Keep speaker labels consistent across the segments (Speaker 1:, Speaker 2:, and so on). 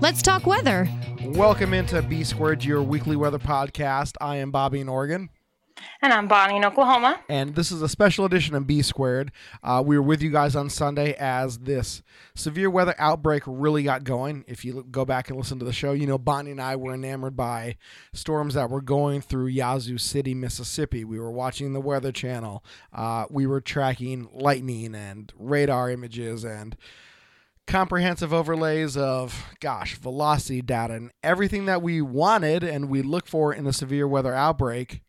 Speaker 1: Let's talk weather.
Speaker 2: Welcome into B Squared, your weekly weather podcast. I am Bobby in Oregon,
Speaker 3: And I'm Bonnie in Oklahoma.
Speaker 2: and this is a special edition of B Squared. Uh, we were with you guys on Sunday as this severe weather outbreak really got going. If you go back and listen to the show, you know Bonnie and I were enamored by storms that were going through Yazoo City, Mississippi. We were watching the Weather Channel. Uh, we were tracking lightning and radar images and comprehensive overlays of gosh velocity data and everything that we wanted and we look for in a severe weather outbreak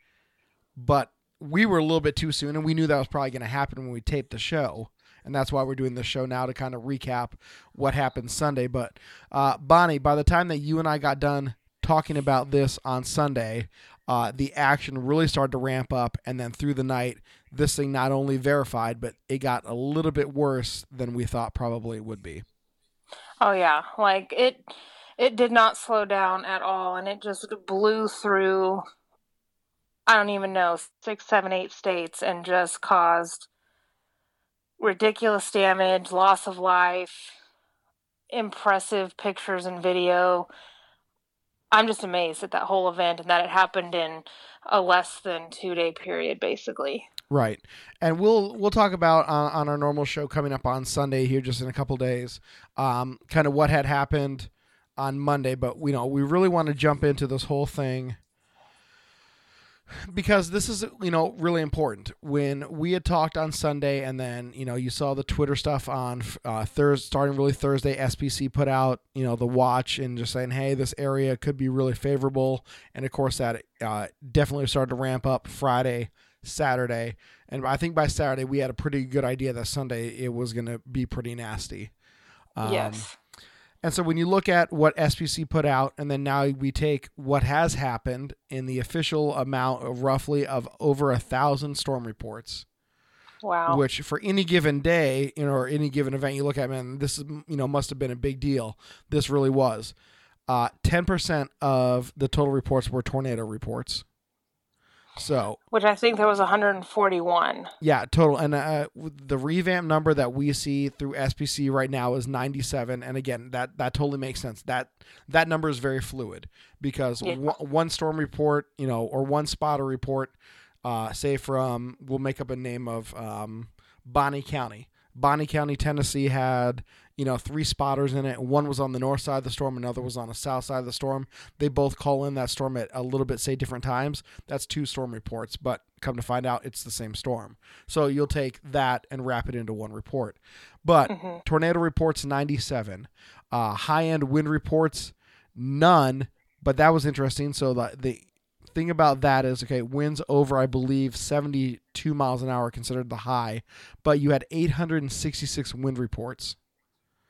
Speaker 2: but we were a little bit too soon and we knew that was probably going to happen when we taped the show. And that's why we're doing this show now to kind of recap what happened sunday. But uh, bonnie by the time that you and i got done talking about this on sunday uh, the action really started to ramp up and then through the night this thing not only verified but it got a little bit worse than we thought probably it would be
Speaker 3: Oh yeah, like it it did not slow down at all and it just blew through I don't even know, six, seven, eight states and just caused ridiculous damage, loss of life, impressive pictures and video. I'm just amazed at that whole event and that it happened in a less than two day period basically.
Speaker 2: Right, and we'll we'll talk about on, on our normal show coming up on Sunday here, just in a couple days, um, kind of what had happened on Monday. But you know, we really want to jump into this whole thing because this is you know really important. When we had talked on Sunday, and then you know you saw the Twitter stuff on uh, Thursday, starting really Thursday. SPC put out you know the watch and just saying, hey, this area could be really favorable, and of course that uh, definitely started to ramp up Friday. Saturday, and I think by Saturday we had a pretty good idea that Sunday it was going to be pretty nasty. Um,
Speaker 3: yes.
Speaker 2: And so when you look at what SPC put out, and then now we take what has happened in the official amount of roughly of over a thousand storm reports,
Speaker 3: Wow.
Speaker 2: which for any given day, you know, or any given event you look at, man, this is you know must have been a big deal. This really was. Uh, Ten percent of the total reports were tornado reports. So
Speaker 3: Which I think there was 141.
Speaker 2: Yeah, total. And uh, the revamp number that we see through SPC right now is 97. And again, that that totally makes sense. That that number is very fluid because
Speaker 3: Yeah.
Speaker 2: one, one storm report, you know, or one spotter report, uh, say from we'll make up a name of um, Bonnie County. Bonnie County, Tennessee had you know three spotters in it. One was on the north side of the storm, another was on the south side of the storm. They both call in that storm at a little bit say different times. That's two storm reports, but come to find out, it's the same storm. So you'll take that and wrap it into one report. But tornado reports 97, uh, high end wind reports none. But that was interesting. So the the thing about that is okay, winds over I believe 72 miles an hour considered the high, but you had 866 wind reports.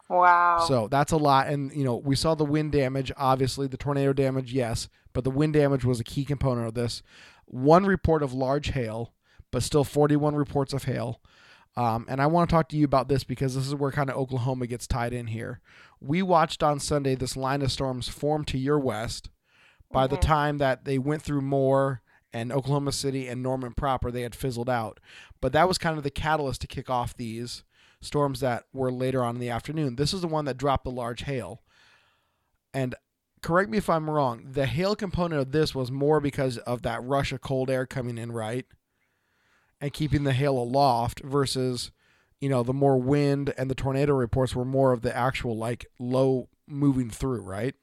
Speaker 3: Wow.
Speaker 2: So that's a lot. And, you know, we saw the wind damage, obviously, the tornado damage, yes, but the wind damage was a key component of this. One report of large hail, but still 41 reports of hail. Um, and I want to talk to you about this because this is where kind of Oklahoma gets tied in here. We watched on Sunday this line of storms form to your west. By the time that they went through Moore and Oklahoma City and Norman proper, they had fizzled out. But that was kind of the catalyst to kick off these storms that were later on in the afternoon. This is the one that dropped the large hail. And correct me if I'm wrong, the hail component of this was more because of that rush of cold air coming in, right? And keeping the hail aloft versus, you know, the more wind and the tornado reports were more of the actual like low moving through, right?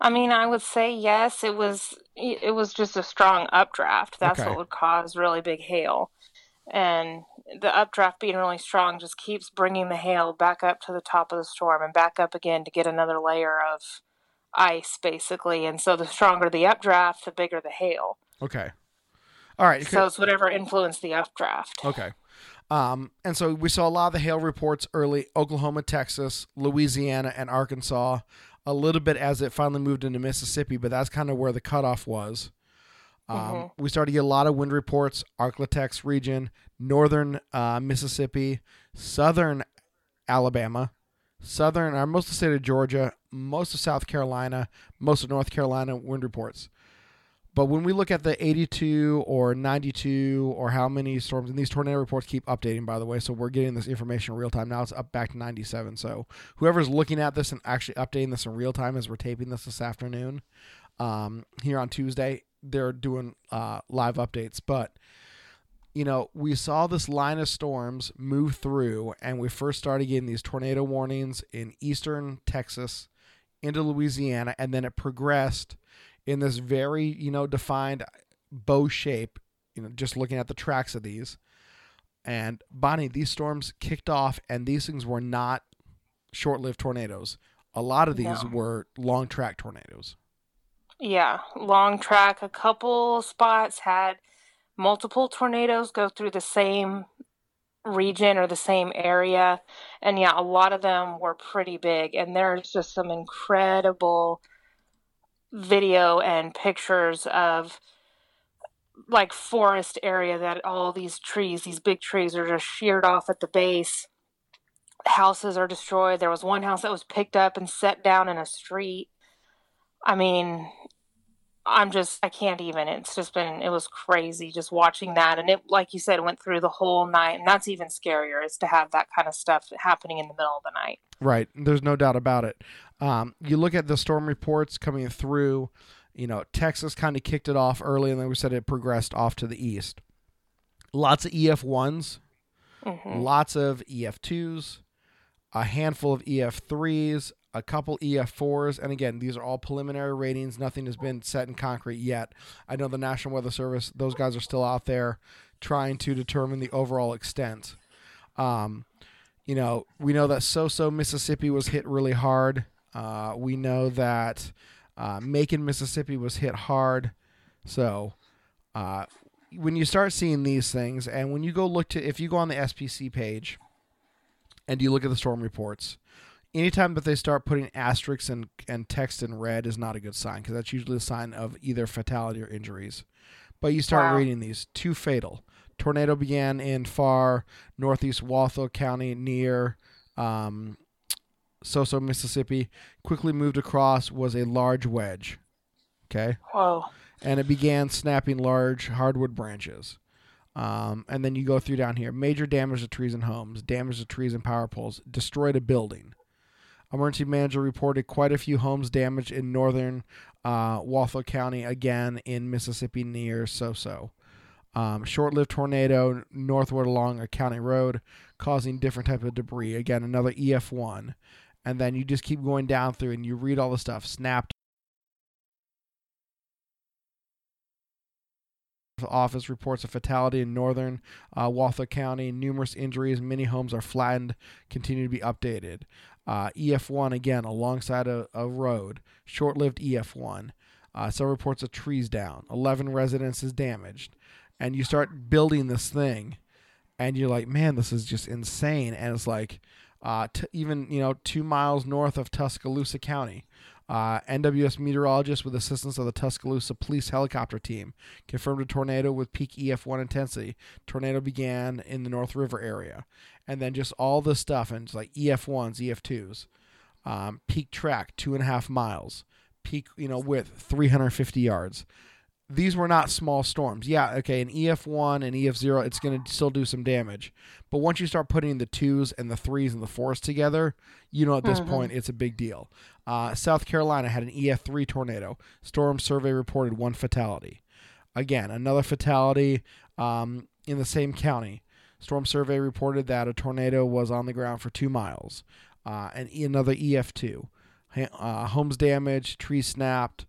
Speaker 3: I mean, I would say yes. It was it was just a strong updraft. That's
Speaker 2: Okay.
Speaker 3: what would cause really big hail, and the updraft being really strong just keeps bringing the hail back up to the top of the storm and back up again to get another layer of ice, basically. And so the stronger the updraft, the bigger the hail.
Speaker 2: Okay. All right.
Speaker 3: So it's whatever influenced the updraft.
Speaker 2: Okay. Um, and so we saw a lot of the hail reports early Oklahoma, Texas, Louisiana, and Arkansas. A little bit as it finally moved into Mississippi, but that's kind of where the cutoff was. Um,
Speaker 3: Mm-hmm.
Speaker 2: We started to get a lot of wind reports, Arklatex region, northern uh, Mississippi, southern Alabama, southern, or most of the state of Georgia, most of South Carolina, most of North Carolina wind reports. But when we look at the 82 or 92 or how many storms, and these tornado reports keep updating, by the way, so we're getting this information in real time. Now it's up back to 97. So whoever's looking at this and actually updating this in real time as we're taping this this afternoon um, here on Tuesday, they're doing uh, live updates. But, you know, we saw this line of storms move through, and we first started getting these tornado warnings in eastern Texas into Louisiana, and then it progressed in this very, you know, defined bow shape, you know, just looking at the tracks of these. And Bonnie, these storms kicked off, and these things were not short lived tornadoes. A lot of these
Speaker 3: No.
Speaker 2: were long track tornadoes.
Speaker 3: Yeah, long track. A couple spots had multiple tornadoes go through the same region or the same area. And yeah, a lot of them were pretty big. And there's just some incredible video and pictures of like forest area that all these trees, these big trees are just sheared off at the base. Houses are destroyed. There was one house that was picked up and set down in a street. I mean, I'm just, I can't even. It's just been, it was crazy just watching that. And it, like you said, went through the whole night. And that's even scarier is to have that kind of stuff happening in the middle of the night.
Speaker 2: Right. There's no doubt about it. Um, you look at the storm reports coming through, you know, Texas kind of kicked it off early, and then we said it progressed off to the east. Lots of EF1s,
Speaker 3: hmm
Speaker 2: lots of EF2s, a handful of EF3s, a couple EF4s, and again, these are all preliminary ratings. Nothing has been set in concrete yet. I know the National Weather Service; those guys are still out there trying to determine the overall extent. Um, you know, we know that Soso Mississippi was hit really hard. Uh, we know that uh, Macon, Mississippi was hit hard. So, uh, when you start seeing these things, and when you go look to, if you go on the SPC page and you look at the storm reports, anytime that they start putting asterisks and, and text in red is not a good sign because that's usually a sign of either fatality or injuries. But you start
Speaker 3: Wow.
Speaker 2: reading these two fatal. Tornado began in far northeast Walthall County near um, Soso, Mississippi. Quickly moved across was a large wedge. Okay
Speaker 3: Whoa.
Speaker 2: and it began snapping large hardwood branches. Um, and then you go through down here. Major damage to trees and homes, damage to trees and power poles, destroyed a building. Emergency manager reported quite a few homes damaged in northern uh, Walthall County, again in Mississippi near Soso. Um, short-lived tornado northward along a county road, causing different type of debris. Again, another EF1, and then you just keep going down through and you read all the stuff. Snapped office reports a fatality in northern uh, Walthall County. Numerous injuries. Many homes are flattened. Continue to be updated. Uh, EF1 again alongside a, a road. Short-lived EF1. Uh, several reports of trees down. 11 residences damaged. And you start building this thing, and you're like, man, this is just insane. And it's like, uh, even you know, two miles north of Tuscaloosa County. Uh, NWS meteorologists, with assistance of the Tuscaloosa police helicopter team, confirmed a tornado with peak EF1 intensity. Tornado began in the North River area, and then just all this stuff, and it's like EF1s, EF2s, um, peak track two and a half miles, peak you know width 350 yards. These were not small storms. Yeah, okay, an EF1 and EF0, it's going to still do some damage. But once you start putting the twos and the threes and the fours together, you know at this
Speaker 3: Mhm.
Speaker 2: point it's a big deal. Uh, South Carolina had an EF3 tornado. Storm survey reported one fatality. Again, another fatality um, in the same county. Storm survey reported that a tornado was on the ground for two miles. Uh, and another EF2. Uh, homes damaged, trees snapped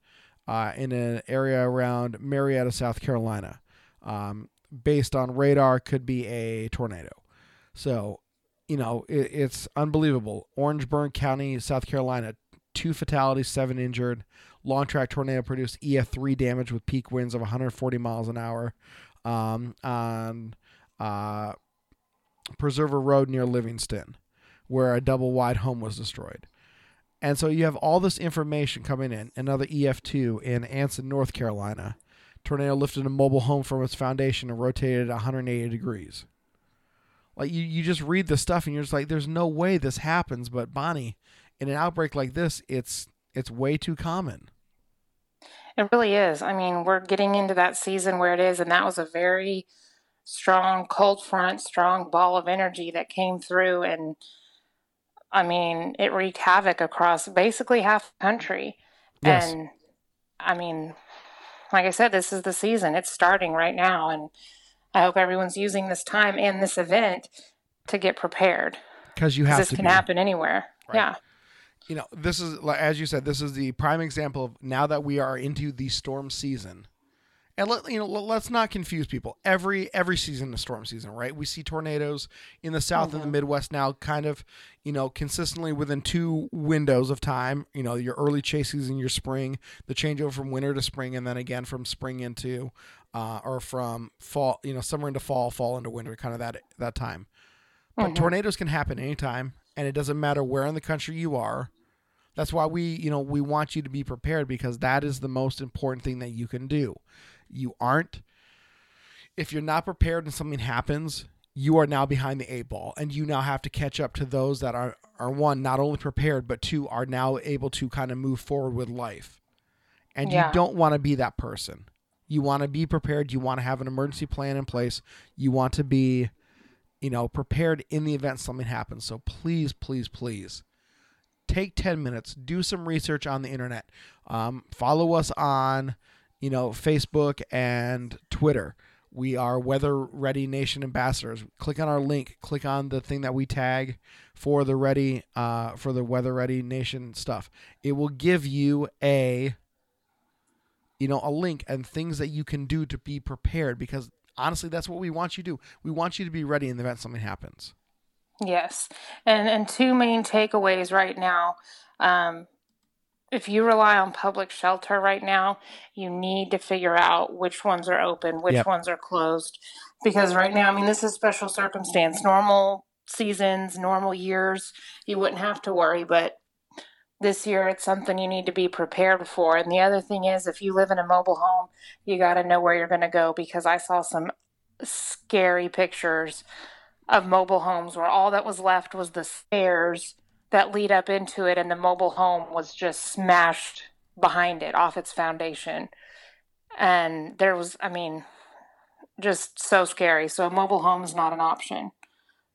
Speaker 2: uh, in an area around Marietta, South Carolina. Um, based on radar, could be a tornado. So, you know, it, it's unbelievable. Orangeburg County, South Carolina, two fatalities, seven injured. Long track tornado produced EF3 damage with peak winds of 140 miles an hour um, on uh, Preserver Road near Livingston, where a double wide home was destroyed. And so you have all this information coming in. Another EF2 in Anson, North Carolina. Tornado lifted a mobile home from its foundation and rotated 180 degrees. Like you, you just read the stuff and you're just like, there's no way this happens. But Bonnie, in an outbreak like this, it's it's way too common.
Speaker 3: It really is. I mean, we're getting into that season where it is, and that was a very strong cold front, strong ball of energy that came through, and I mean, it wreaked havoc across basically half the country.
Speaker 2: Yes.
Speaker 3: And I mean, like I said, this is the season. It's starting right now, and I hope everyone's using this time and this event to get prepared.
Speaker 2: Because you have
Speaker 3: This can
Speaker 2: be.
Speaker 3: happen anywhere.
Speaker 2: Right.
Speaker 3: Yeah.
Speaker 2: you know, this is like as you said, this is the prime example of now that we are into the storm season. And let you know, let- let's not confuse people. Every every season is storm season, right? We see tornadoes in the south and the Midwest now, kind of, you know, consistently within two windows of time. You know, your early chase season, your spring, the changeover from winter to spring, and then again from spring into, uh, or from fall, you know, summer into fall, fall into winter, kind of that that time. But tornadoes can happen anytime, and it doesn't matter where in the country you are. That's why we, you know, we want you to be prepared because that is the most important thing that you can do. You aren't if you're not prepared and something happens, you are now behind the eight ball and you now have to catch up to those that are are one not only prepared but two are now able to kind of move forward with life. And
Speaker 3: Yeah.
Speaker 2: you don't want to be that person. You want to be prepared, you want to have an emergency plan in place. You want to be you know, prepared in the event something happens. So please, please, please take 10 minutes, do some research on the internet. Um, follow us on, you know, Facebook and Twitter. We are Weather Ready Nation ambassadors. Click on our link. Click on the thing that we tag for the ready uh, for the Weather Ready Nation stuff. It will give you a you know a link and things that you can do to be prepared because honestly that's what we want you to do. We want you to be ready in the event something happens.
Speaker 3: Yes, and and two main takeaways right now. Um, if you rely on public shelter right now, you need to figure out which ones are open, which
Speaker 2: Yep.
Speaker 3: ones are closed, because right now, I mean, this is special circumstance. Normal seasons, normal years, you wouldn't have to worry, but this year it's something you need to be prepared for. And the other thing is, if you live in a mobile home, you got to know where you're going to go because I saw some scary pictures of mobile homes where all that was left was the stairs that lead up into it, and the mobile home was just smashed behind it off its foundation. And there was, I mean, just so scary. So a mobile home is not an option.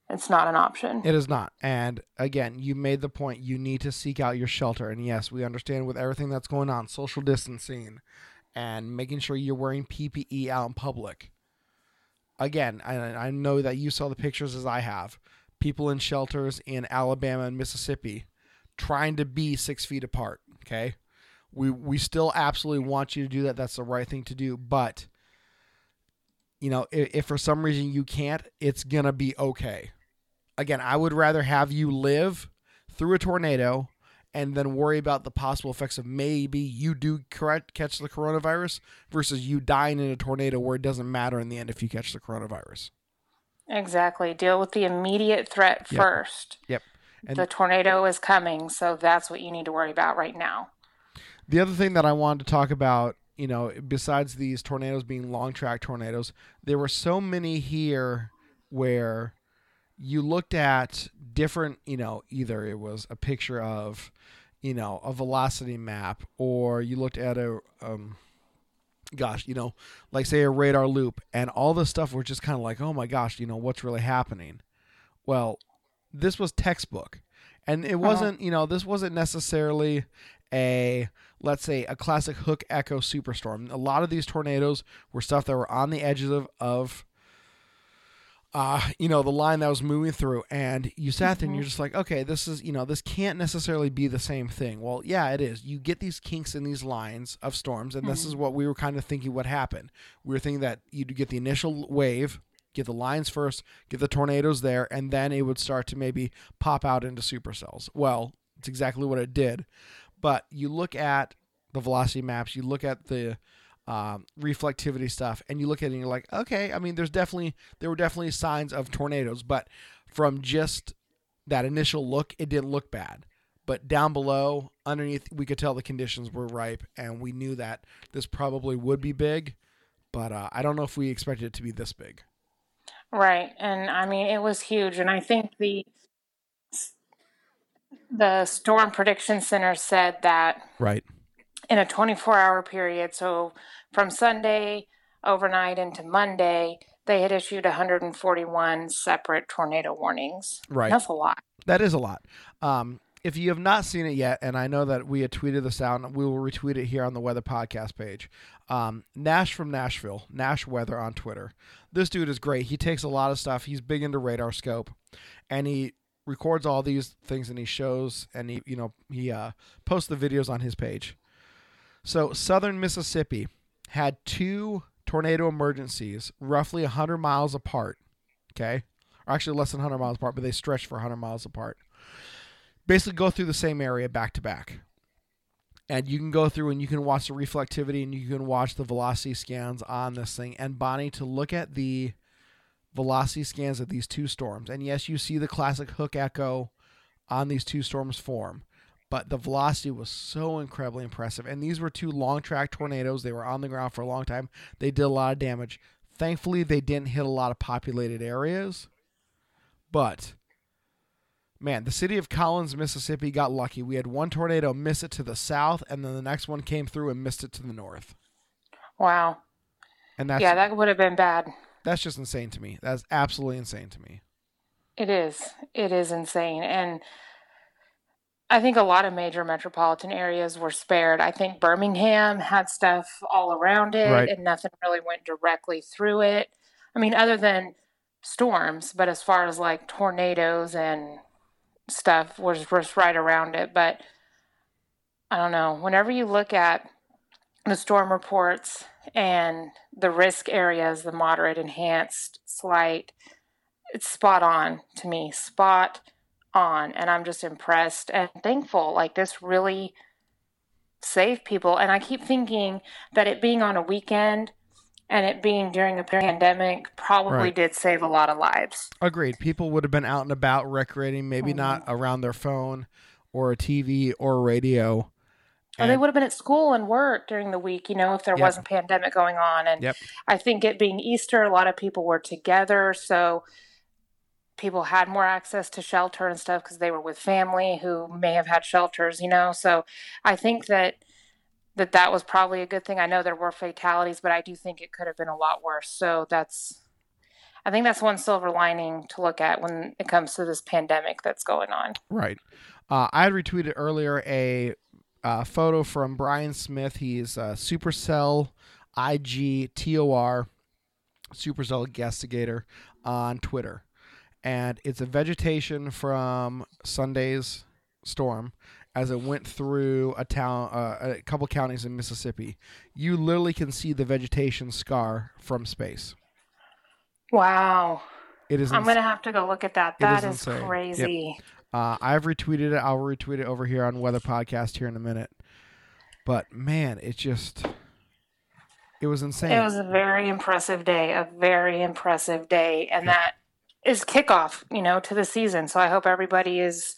Speaker 3: It's not an option.
Speaker 2: It is not. And again, you made the point you need to seek out your shelter. And yes, we understand with everything that's going on, social distancing and making sure you're wearing PPE out in public. Again, I, I know that you saw the pictures as I have. People in shelters in Alabama and Mississippi trying to be six feet apart. Okay. We, we still absolutely want you to do that. That's the right thing to do. But, you know, if, if for some reason you can't, it's going to be okay again, I would rather have you live through a tornado and then worry about the possible effects of maybe you do catch the coronavirus versus you dying in a tornado where it doesn't matter in the end if you catch the coronavirus.
Speaker 3: Exactly. Deal with the immediate threat
Speaker 2: Yep.
Speaker 3: first.
Speaker 2: Yep. And
Speaker 3: the tornado is coming, so that's what you need to worry about right now.
Speaker 2: the other thing that I wanted to talk about, you know, besides these tornadoes being long track tornadoes, there were so many here where you looked at different, you know, either it was a picture of, you know, a velocity map, or you looked at a, um, gosh, you know, like say a radar loop, and all this stuff were just kind of like, oh my gosh, you know, what's really happening? Well, this was textbook, and it uh-huh. wasn't, you know, this wasn't necessarily a let's say a classic hook echo superstorm. A lot of these tornadoes were stuff that were on the edges of of uh, you know, the line that was moving through, and you sat there and you're just like, okay, this is, you know, this can't necessarily be the same thing. Well, yeah, it is. You get these kinks in these lines of storms, and this is what we were kind of thinking would happen. We were thinking that you'd get the initial wave, get the lines first, get the tornadoes there, and then it would start to maybe pop out into supercells. Well, it's exactly what it did. But you look at the velocity maps, you look at the um, reflectivity stuff, and you look at it and you're like, okay, I mean, there's definitely there were definitely signs of tornadoes, but from just that initial look, it didn't look bad. But down below, underneath, we could tell the conditions were ripe, and we knew that this probably would be big. But uh, I don't know if we expected it to be this big.
Speaker 3: Right. And I mean, it was huge. And I think the the Storm Prediction Center said that
Speaker 2: Right.
Speaker 3: In a 24 hour period, so from Sunday overnight into Monday, they had issued 141 separate tornado warnings.
Speaker 2: Right.
Speaker 3: That's a lot.
Speaker 2: That is a lot. Um, if you have not seen it yet, and I know that we had tweeted this out, and we will retweet it here on the Weather Podcast page. Um, Nash from Nashville, Nash Weather on Twitter. This dude is great. He takes a lot of stuff. He's big into RadarScope, and he records all these things and he shows and he you know he uh, posts the videos on his page. So southern Mississippi had two tornado emergencies, roughly 100 miles apart. Okay, or actually less than 100 miles apart, but they stretched for 100 miles apart basically go through the same area back to back. And you can go through and you can watch the reflectivity and you can watch the velocity scans on this thing. And Bonnie, to look at the velocity scans of these two storms, and yes, you see the classic hook echo on these two storms form, but the velocity was so incredibly impressive. And these were two long track tornadoes. They were on the ground for a long time. They did a lot of damage. Thankfully, they didn't hit a lot of populated areas, but man, the city of Collins, Mississippi got lucky. We had one tornado miss it to the south, and then the next one came through and missed it to the north.
Speaker 3: Wow.
Speaker 2: And that's
Speaker 3: yeah, that would have been bad.
Speaker 2: that's just insane to me. That's absolutely insane to me.
Speaker 3: It is. It is insane. And I think a lot of major metropolitan areas were spared. I think Birmingham had stuff all around it
Speaker 2: Right.
Speaker 3: and nothing really went directly through it. I mean, other than storms, but as far as like tornadoes and stuff was just right around it. But I don't know. Whenever you look at the storm reports and the risk areas, the moderate, enhanced, slight, it's spot on to me. Spot on. And I'm just impressed and thankful. Like this really saved people. And I keep thinking that it being on a weekend and it being during a pandemic probably
Speaker 2: Right.
Speaker 3: did save a lot of lives.
Speaker 2: Agreed. People would have been out and about recreating, maybe mm-hmm. not around their phone or a TV or a radio.
Speaker 3: Or they would have been at school and work during the week, you know, if there
Speaker 2: Yep.
Speaker 3: wasn't pandemic going on. And
Speaker 2: Yep.
Speaker 3: I think it being Easter, a lot of people were together, so people had more access to shelter and stuff because they were with family who may have had shelters, you know. So I think that that that was probably a good thing. I know there were fatalities, but I do think it could have been a lot worse. So that's I think that's one silver lining to look at when it comes to this pandemic that's going on.
Speaker 2: Right. Uh, I had retweeted earlier a uh, photo from Brian Smith. He's Supercell IG TOR, Supercell Investigator on Twitter. And it's a vegetation from Sunday's storm as it went through a town, uh, a couple counties in Mississippi. You literally can see the vegetation scar from space.
Speaker 3: Wow.
Speaker 2: It is
Speaker 3: I'm
Speaker 2: ins-
Speaker 3: going to have to go look at that.
Speaker 2: It is
Speaker 3: That is,
Speaker 2: insane. Yep.
Speaker 3: crazy.
Speaker 2: Uh, I've retweeted it. I'll retweet it over here on Weather Podcast here in a minute. But man, it just it was insane.
Speaker 3: It was a very impressive day, a very impressive day, and that is kickoff, you know, to the season. So I hope everybody is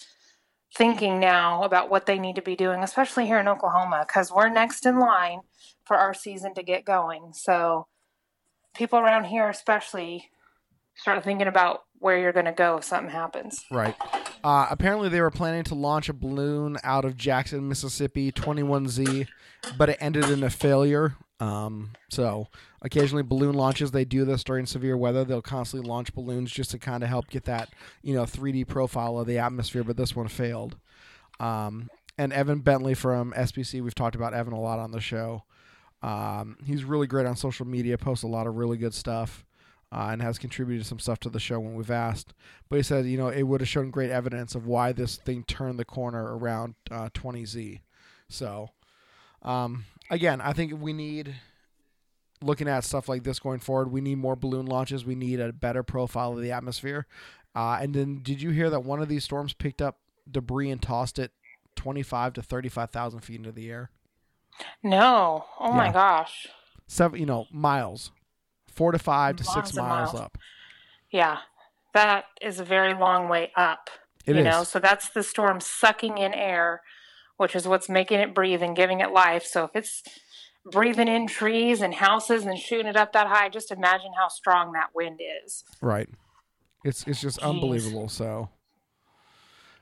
Speaker 3: thinking now about what they need to be doing, especially here in Oklahoma, because we're next in line for our season to get going. So people around here, especially, start thinking about where you're going to go if something happens.
Speaker 2: right. Uh, apparently, they were planning to launch a balloon out of Jackson, Mississippi, 21Z, but it ended in a failure. Um, so occasionally, balloon launches they do this during severe weather. They'll constantly launch balloons just to kind of help get that you know 3D profile of the atmosphere. But this one failed. Um, and Evan Bentley from SPC, we've talked about Evan a lot on the show. Um, he's really great on social media, posts a lot of really good stuff, uh, and has contributed some stuff to the show when we've asked. But he said, you know, it would have shown great evidence of why this thing turned the corner around uh, 20Z. So, um, again, I think we need, looking at stuff like this going forward, we need more balloon launches. We need a better profile of the atmosphere. Uh, and then, did you hear that one of these storms picked up debris and tossed it 25 to 35,000 feet into the air?
Speaker 3: No. Oh my gosh.
Speaker 2: Seven, you know, miles, four to five to six
Speaker 3: Miles and
Speaker 2: miles
Speaker 3: miles.
Speaker 2: up.
Speaker 3: Yeah. That is a very long way up.
Speaker 2: It
Speaker 3: you
Speaker 2: is.
Speaker 3: know, so that's the storm sucking in air, which is what's making it breathe and giving it life. So if it's breathing in trees and houses and shooting it up that high, just imagine how strong that wind is.
Speaker 2: Right. It's it's just
Speaker 3: Jeez.
Speaker 2: unbelievable. So,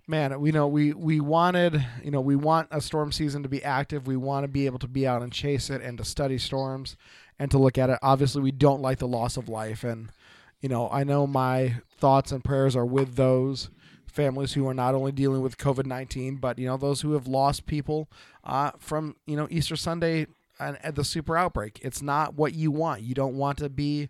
Speaker 2: man, we know we we wanted you know we want a storm season to be active. We want to be able to be out and chase it and to study storms and to look at it. Obviously, we don't like the loss of life, and you know I know my thoughts and prayers are with those families who are not only dealing with COVID nineteen, but you know those who have lost people uh, from you know Easter Sunday and, and the super outbreak. It's not what you want. You don't want to be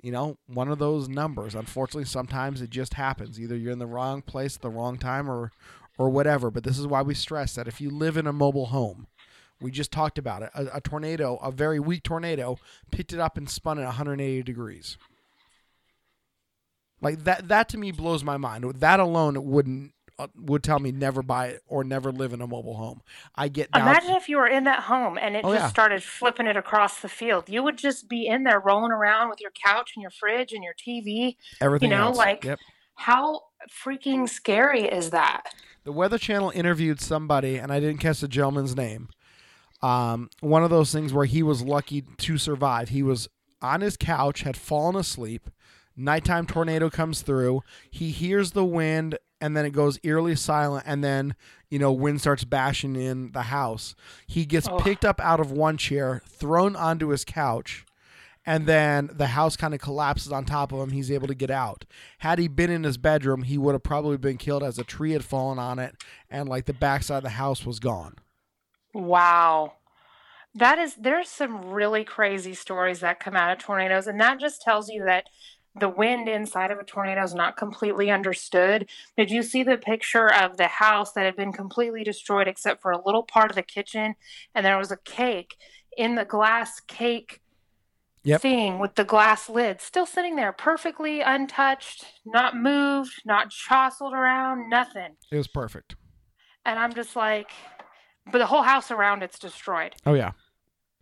Speaker 2: you know, one of those numbers. Unfortunately, sometimes it just happens. Either you're in the wrong place at the wrong time or or whatever. But this is why we stress that if you live in a mobile home, we just talked about it. A, a tornado, a very weak tornado, picked it up and spun it 180 degrees. Like that that to me blows my mind. That alone wouldn't uh, would tell me never buy it or never live in a mobile home. I get down
Speaker 3: Imagine if you were in that home and it
Speaker 2: Oh,
Speaker 3: just
Speaker 2: yeah.
Speaker 3: started flipping it across the field. You would just be in there rolling around with your couch and your fridge and your TV.
Speaker 2: everything
Speaker 3: you know,
Speaker 2: else.
Speaker 3: like-
Speaker 2: yep.
Speaker 3: How freaking scary is that?
Speaker 2: The Weather Channel interviewed somebody, and I didn't catch the gentleman's name. Um, one of those things where he was lucky to survive. He was on his couch, had fallen asleep. Nighttime tornado comes through. He hears the wind, and then it goes eerily silent, and then you know wind starts bashing in the house. He gets
Speaker 3: Oh.
Speaker 2: picked up out of one chair, thrown onto his couch. And then the house kind of collapses on top of him. He's able to get out. Had he been in his bedroom, he would have probably been killed as a tree had fallen on it and like the backside of the house was gone.
Speaker 3: Wow. That is, there's some really crazy stories that come out of tornadoes, and that just tells you that the wind inside of a tornado is not completely understood. Did you see the picture of the house that had been completely destroyed except for a little part of the kitchen? And there was a cake in the glass cake
Speaker 2: Yep.
Speaker 3: thing with the glass lid still sitting there perfectly untouched, not moved, not jostled around, nothing.
Speaker 2: It was perfect.
Speaker 3: And I'm just like, but the whole house around it's destroyed.
Speaker 2: Oh yeah.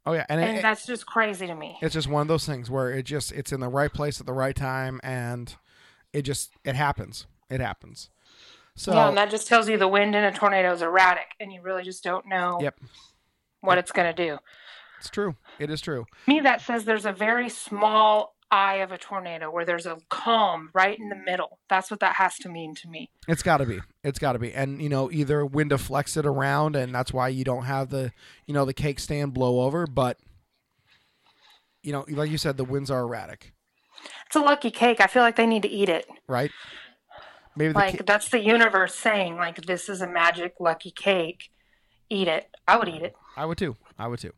Speaker 2: Oh yeah. And,
Speaker 3: and
Speaker 2: it,
Speaker 3: that's just crazy to me.
Speaker 2: it's just one of those things where it just it's in the right place at the right time and it just it happens. It happens. So
Speaker 3: yeah, and that just tells you the wind in a tornado is erratic, and you really just don't know
Speaker 2: Yep.
Speaker 3: what it's going to do.
Speaker 2: it's true. It is true.
Speaker 3: To me, that says there's a very small eye of a tornado where there's a calm right in the middle. That's what that has to mean to me.
Speaker 2: It's got to be. It's got to be. And you know, either wind deflects it around, and that's why you don't have the, you know, the cake stand blow over. But, you know, like you said, the winds are erratic,
Speaker 3: It's a lucky cake. I feel like they need to eat it.
Speaker 2: right? Maybe
Speaker 3: Like
Speaker 2: ca-
Speaker 3: that's the universe saying, like this is a magic lucky cake. Eat it. I would eat it.
Speaker 2: I would too. I would too.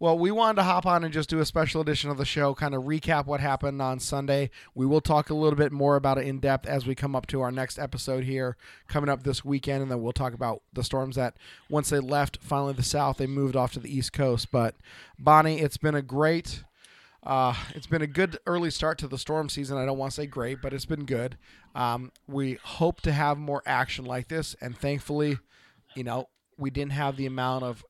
Speaker 2: Well, we wanted to hop on and just do a special edition of the show, kind of recap what happened on Sunday. We will talk a little bit more about it in depth as we come up to our next episode here coming up this weekend, and then we'll talk about the storms that once they left finally the south, they moved off to the east coast. But Bonnie, it's been a great. Uh, it's been a good early start to the storm season. I don't want to say great, but it's been good. Um, we hope to have more action like this, and thankfully, you know, we didn't have the amount of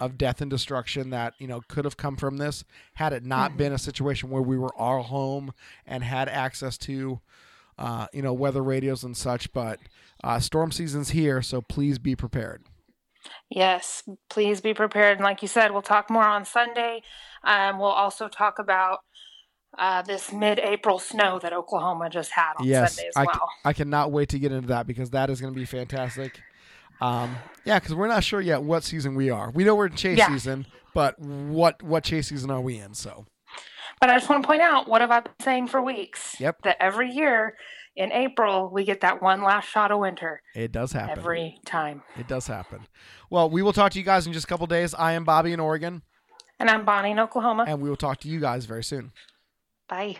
Speaker 2: of death and destruction that you know could have come from this had it not been a situation where we were all home and had access to uh, you know weather radios and such. But uh, storm season's here, so please be prepared.
Speaker 3: Yes, please be prepared. And like you said, we'll talk more on Sunday. Um, we'll also talk about uh, this mid-April snow that Oklahoma just had on
Speaker 2: yes,
Speaker 3: Sunday as
Speaker 2: I, c-
Speaker 3: well.
Speaker 2: I cannot wait to get into that because that is going to be fantastic. Um, yeah, because we're not sure yet what season we are. We know we're in chase
Speaker 3: Yeah.
Speaker 2: season, but what what chase season are we in? So
Speaker 3: But I just want to point out what have I been saying for weeks?
Speaker 2: Yep.
Speaker 3: That every year in April we get that one last shot of winter
Speaker 2: it does happen.
Speaker 3: every time.
Speaker 2: It does happen. Well, we will talk to you guys in just a couple days. I am Bobby in Oregon,
Speaker 3: And I'm Bonnie in Oklahoma.
Speaker 2: and we will talk to you guys very soon.
Speaker 3: Bye.